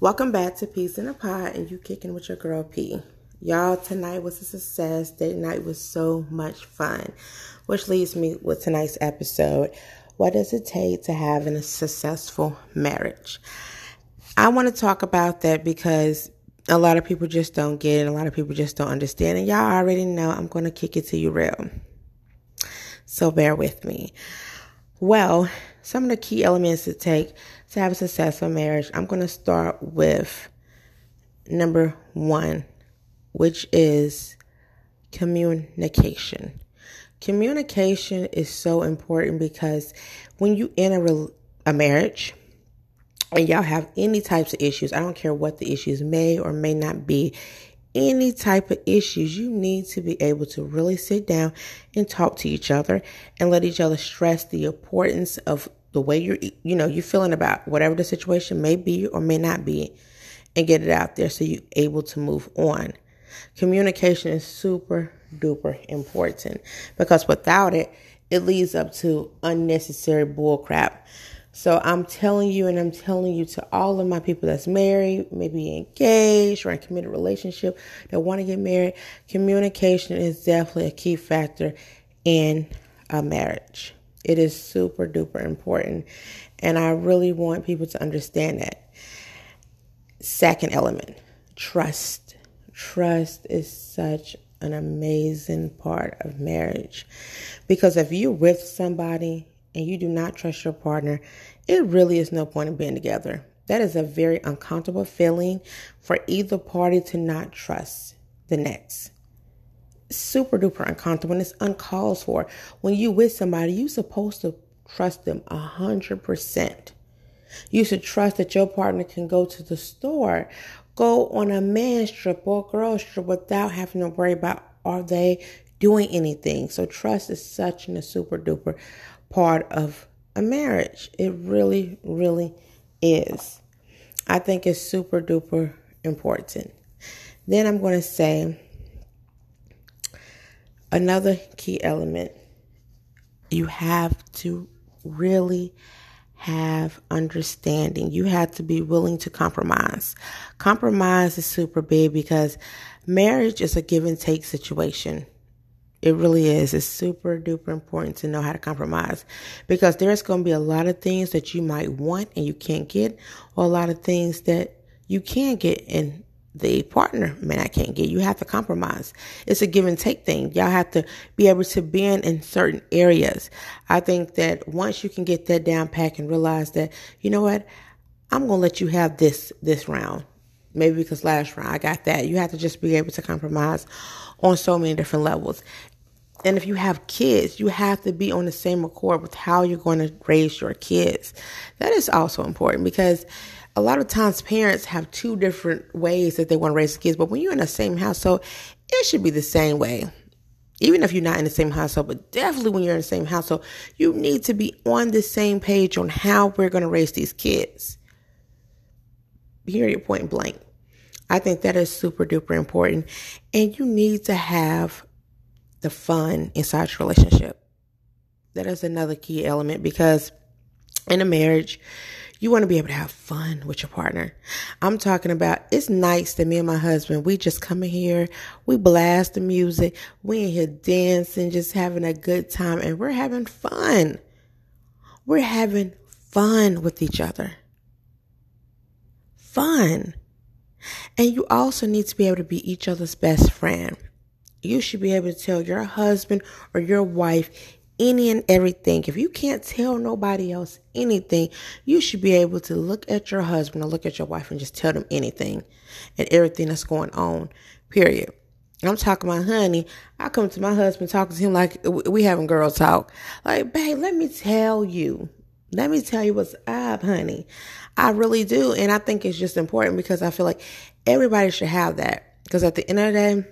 Welcome back to Peace in a Pot and you kicking with your girl P. Y'all, tonight was a success. Date night was so much fun, which leads me with tonight's episode. What does it take to have a successful marriage? I want to talk about that because a lot of people just don't get it. A lot of people just don't understand. And y'all already know I'm going to kick it to you real. So bear with me. Well, some of the key elements to take to have a successful marriage, I'm going to start with number one, which is communication. Communication is so important because when you enter a, a marriage and y'all have any types of issues, I don't care what the issues may or may not be, any type of issues, you need to be able to really sit down and talk to each other and let each other stress the importance of the way you're, you know, you're feeling about whatever the situation may be or may not be and get it out there so you're able to move on. Communication is super duper important because without it, it leads up to unnecessary bull crap. So I'm telling you, and I'm telling you to all of my people that's married, maybe engaged or in committed relationship that want to get married, communication is definitely a key factor in a marriage. It is super duper important. And I really want people to understand that. Second element trust. Trust is such an amazing part of marriage because if you're with somebody and you do not trust your partner, it really is no point in being together. That is a very uncomfortable feeling for either party to not trust the next. Super duper uncomfortable and it's uncalled for. When you with somebody, you're supposed to trust them a hundred percent. You should trust that your partner can go to the store, go on a man's trip or a girl's trip without having to worry about are they doing anything. So trust is such a super duper part of a marriage. It really, really is. I think it's super duper important. Then I'm going to say another key element you have to really have understanding. You have to be willing to compromise. Compromise is super big because marriage is a give and take situation. It really is. It's super duper important to know how to compromise because there's going to be a lot of things that you might want and you can't get, or a lot of things that you can get and the partner Man, I can't get. You have to compromise. It's a give and take thing. Y'all have to be able to bend in certain areas. I think that once you can get that down pack and realize that, you know what, I'm to let you have this, this round. Maybe because last round I got that. You have to just be able to compromise on so many different levels. And if you have kids, you have to be on the same accord with how you're going to raise your kids. That is also important because a lot of times parents have two different ways that they want to raise kids, but when you're in the same household, it should be the same way. Even if you're not in the same household, but definitely when you're in the same household, you need to be on the same page on how we're going to raise these kids. Period, point blank. I think that is super duper important. And you need to have the fun inside your relationship. That is another key element because in a marriage, you want to be able to have fun with your partner. I'm talking about it's nice that me and my husband, we just come in here, we blast the music, we in here dancing, just having a good time, and we're having fun. We're having fun with each other. Fun. And you also need to be able to be each other's best friend. You should be able to tell your husband or your wife any and everything. If you can't tell nobody else anything, you should be able to look at your husband or look at your wife and just tell them anything and everything that's going on, period. I'm talking about honey. I come to my husband talking to him like we having girl talk. Like, babe, let me tell you. Let me tell you what's up, honey. I really do. And I think it's just important because I feel like everybody should have that. Because at the end of the day,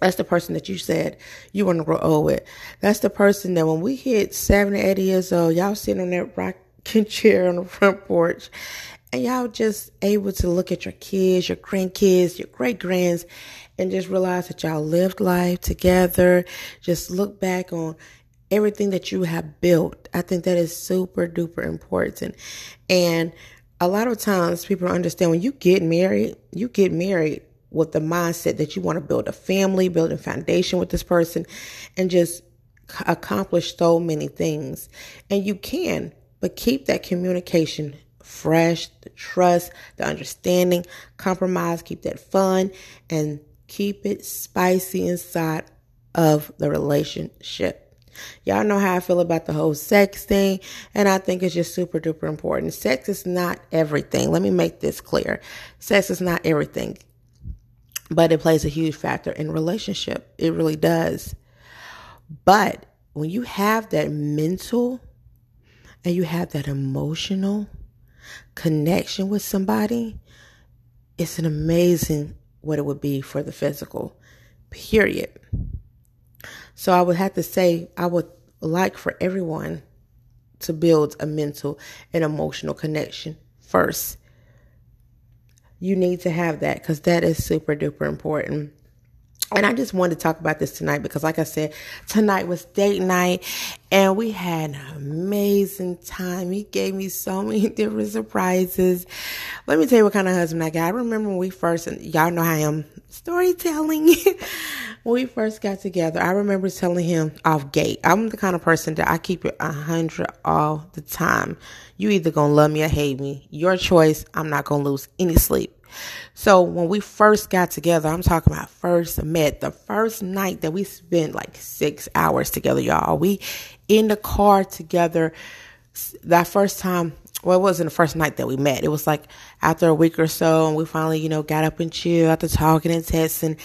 that's the person that you said you want to grow old with. That's the person that when we hit 70, 80 years old, y'all sitting on that rocking chair on the front porch and y'all just able to look at your kids, your grandkids, your great grands, and just realize that y'all lived life together. Just look back on everything that you have built. I think that is super duper important. And a lot of times people understand when you get married, you get married with the mindset that you want to build a family, build a foundation with this person, and just accomplish so many things. And you can, but keep that communication fresh, the trust, the understanding, compromise, keep that fun, and keep it spicy inside of the relationship. Y'all know how I feel about the whole sex thing, and I think it's just super duper important. Sex is not everything. Let me make this clear. Sex is not everything, but it plays a huge factor in relationship. It really does. But when you have that mental and you have that emotional connection with somebody, it's an amazing what it would be for the physical. Period. So I would have to say I would like for everyone to build a mental and emotional connection first. You need to have that because that is super duper important. And I just wanted to talk about this tonight because, like I said, tonight was date night and we had an amazing time. He gave me so many different surprises. Let me tell you what kind of husband I got. I remember when we first, y'all know how I am storytelling. when we first got together, I remember telling him off gate, I'm the kind of person that I keep it a hundred all the time. You either gonna love me or hate me. Your choice. I'm not gonna lose any sleep. So when we first got together, I'm talking about first met, the first night that we spent like six hours together, y'all. We in the car together. That first time, well, it wasn't the first night that we met. It was like after a week or so, and we finally, you know, got up and chilled after talking and texting.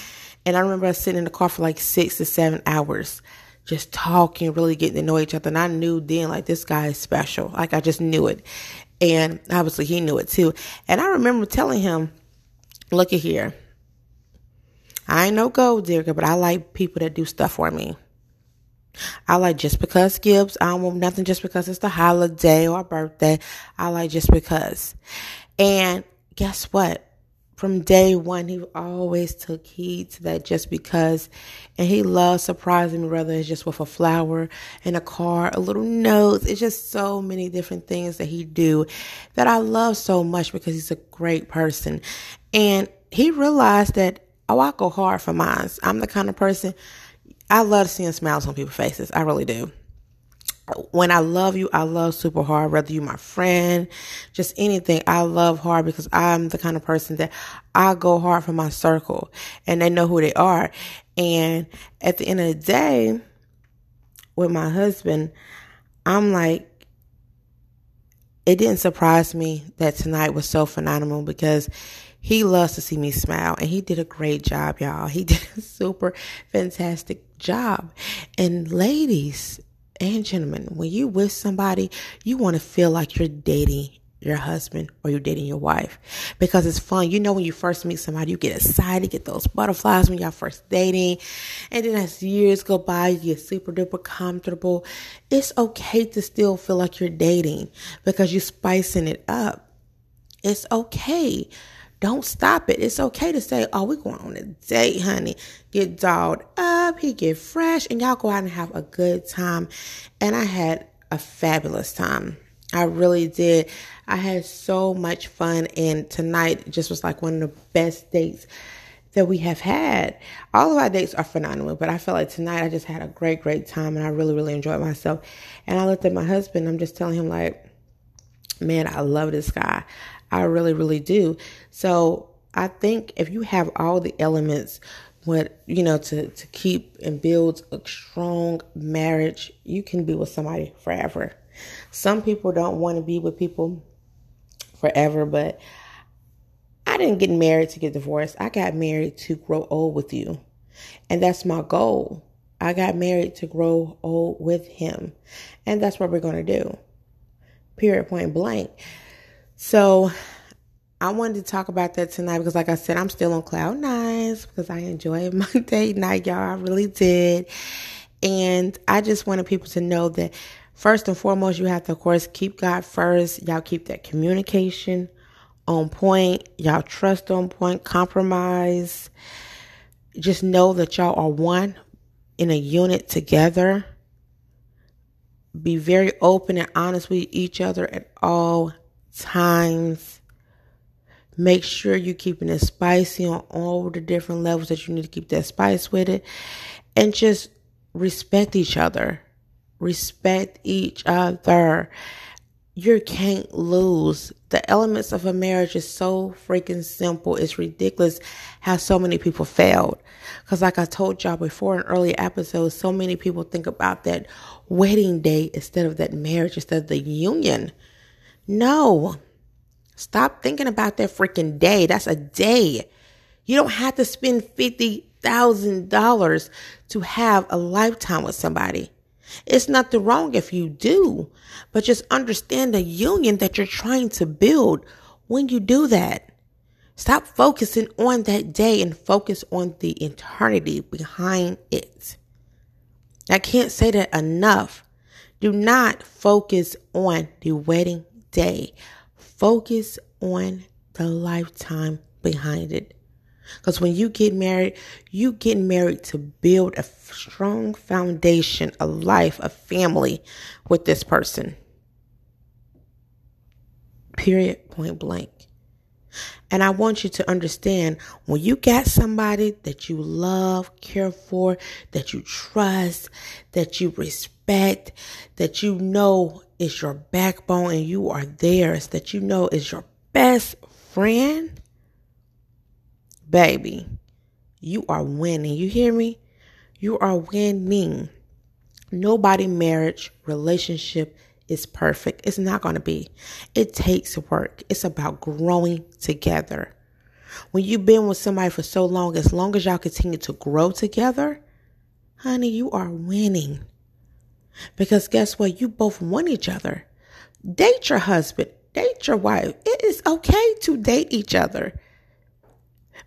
And I remember us sitting in the car for like six to seven hours, just talking, really getting to know each other. And I knew then, like, this guy is special. Like, I just knew it. And obviously, he knew it too. And I remember telling him, look at here. I ain't no gold digger, but I like people that do stuff for me. I like just because Gibbs. I don't want nothing just because it's the holiday or birthday. I like just because. And guess what? From day one, he always took heed to that just because. And he loves surprising me, whether it's just with a flower and a car, a little note. It's just so many different things that he do that I love so much because he's a great person. And he realized that, oh, I go hard for mine. I'm the kind of person, I love seeing smiles on people's faces. I really do. When I love you, I love super hard, whether you're my friend, just anything. I love hard because I'm the kind of person that I go hard for my circle and they know who they are. And at the end of the day, with my husband, I'm like, it didn't surprise me that tonight was so phenomenal because he loves to see me smile and he did a great job, y'all. He did a super fantastic job. And ladies and gentlemen, when you with somebody, you want to feel like you're dating your husband or you're dating your wife because it's fun. You know, when you first meet somebody, you get excited, get those butterflies when y'all first dating. And then as years go by, you get super duper comfortable. It's okay to still feel like you're dating because you're spicing it up. It's okay. Don't stop it. It's okay to say, oh, we're going on a date, honey. Get dolled up, he get fresh, and y'all go out and have a good time. And I had a fabulous time. I really did. I had so much fun, and tonight just was like one of the best dates that we have had. All of our dates are phenomenal, but I felt like tonight I just had a great, great time, and I really, really enjoyed myself. And I looked at my husband, I'm just telling him, like, man, I love this guy. I really, really do. So I think if you have all the elements, what you know, to to keep and build a strong marriage, you can be with somebody forever. Some people don't want to be with people forever, but I didn't get married to get divorced. I got married to grow old with you. And that's my goal. I got married to grow old with him. And that's what we're going to do. Period, point blank. So I wanted to talk about that tonight because, like I said, I'm still on cloud nine because I enjoyed my date night, y'all. I really did. And I just wanted people to know that first and foremost, you have to, of course, keep God first. Y'all keep that communication on point. Y'all trust on point. Compromise. Just know that y'all are one in a unit together. Be very open and honest with each other at all times. Make sure you're keeping it spicy on all the different levels that you need to keep that spice with it. And just respect each other. Respect each other. You can't lose. The elements of a marriage is so freaking simple. It's ridiculous how so many people failed. Because, like I told y'all before in earlier episodes, so many people think about that wedding day instead of that marriage, instead of the union. No. Stop thinking about that freaking day. That's a day. You don't have to spend $50,000 to have a lifetime with somebody. It's nothing wrong if you do, but just understand the union that you're trying to build when you do that. Stop focusing on that day and focus on the eternity behind it. I can't say that enough. Do not focus on the wedding day. Focus on the lifetime behind it. Because when you get married, you get married to build a strong foundation, a life, a family with this person. Period, point blank. And I want you to understand when you got somebody that you love, care for, that you trust, that you respect, that you know is your backbone and you are theirs, that you know is your best friend, baby, you are winning. You hear me? You are winning. Nobody marriage relationship is perfect. It's not going to be. It takes work. It's about growing together. When you've been with somebody for so long, as long as y'all continue to grow together, honey, you are winning. Because guess what? You both want each other. Date your husband, date your wife. It is okay to date each other.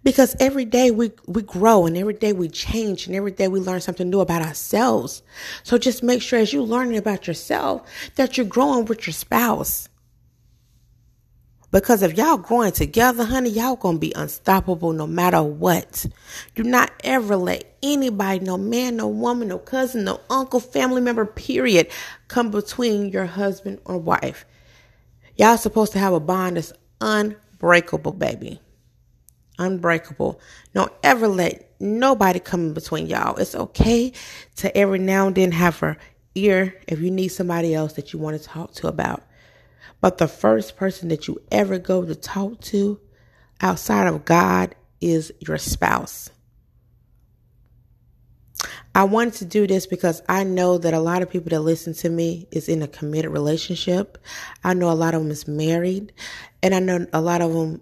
Because every day we, we grow and every day we change and every day we learn something new about ourselves. So just make sure as you're learning about yourself that you're growing with your spouse. Because if y'all growing together, honey, y'all gonna be unstoppable no matter what. Do not ever let anybody, no man, no woman, no cousin, no uncle, family member, period, come between your husband or wife. Y'all supposed to have a bond that's unbreakable, baby. Unbreakable. Don't ever let nobody come in between y'all. It's okay to every now and then have her ear if you need somebody else that you want to talk to about. But the first person that you ever go to talk to outside of God is your spouse. I wanted to do this because I know that a lot of people that listen to me is in a committed relationship. I know a lot of them is married and I know a lot of them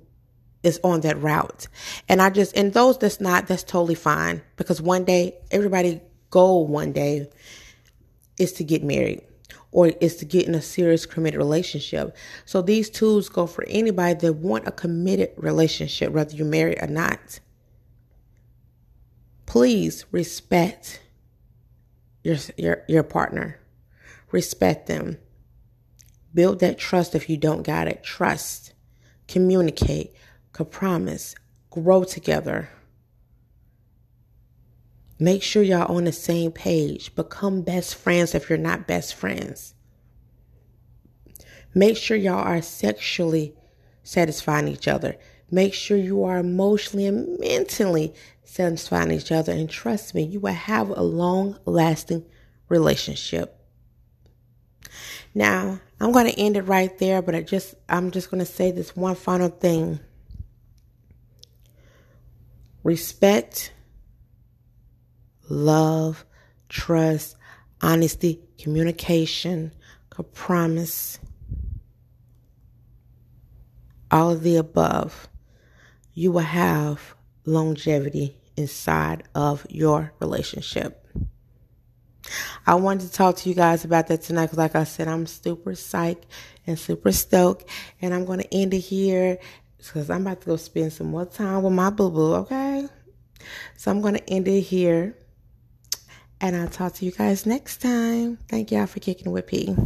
is on that route. And I just, and those that's not, that's totally fine because one day, everybody goal one day is to get married or is to get in a serious committed relationship. So these tools go for anybody that want a committed relationship, whether you're married or not. Please respect your your your partner. Respect them. Build that trust if you don't got it. Trust. Communicate. Could promise. Grow together. Make sure y'all on the same page. Become best friends if you're not best friends. Make sure y'all are sexually satisfying each other. Make sure you are emotionally and mentally satisfying each other. And trust me, you will have a long lasting relationship. Now, I'm going to end it right there, but I just I'm just going to say this one final thing. Respect love, trust, honesty, communication, promise, all of the above, you will have longevity inside of your relationship. I wanted to talk to you guys about that tonight because, like I said, I'm super psyched and super stoked. And I'm going to end it here because I'm about to go spend some more time with my boo boo, okay? So I'm going to end it here. And I'll talk to you guys next time. Thank y'all for kicking with P.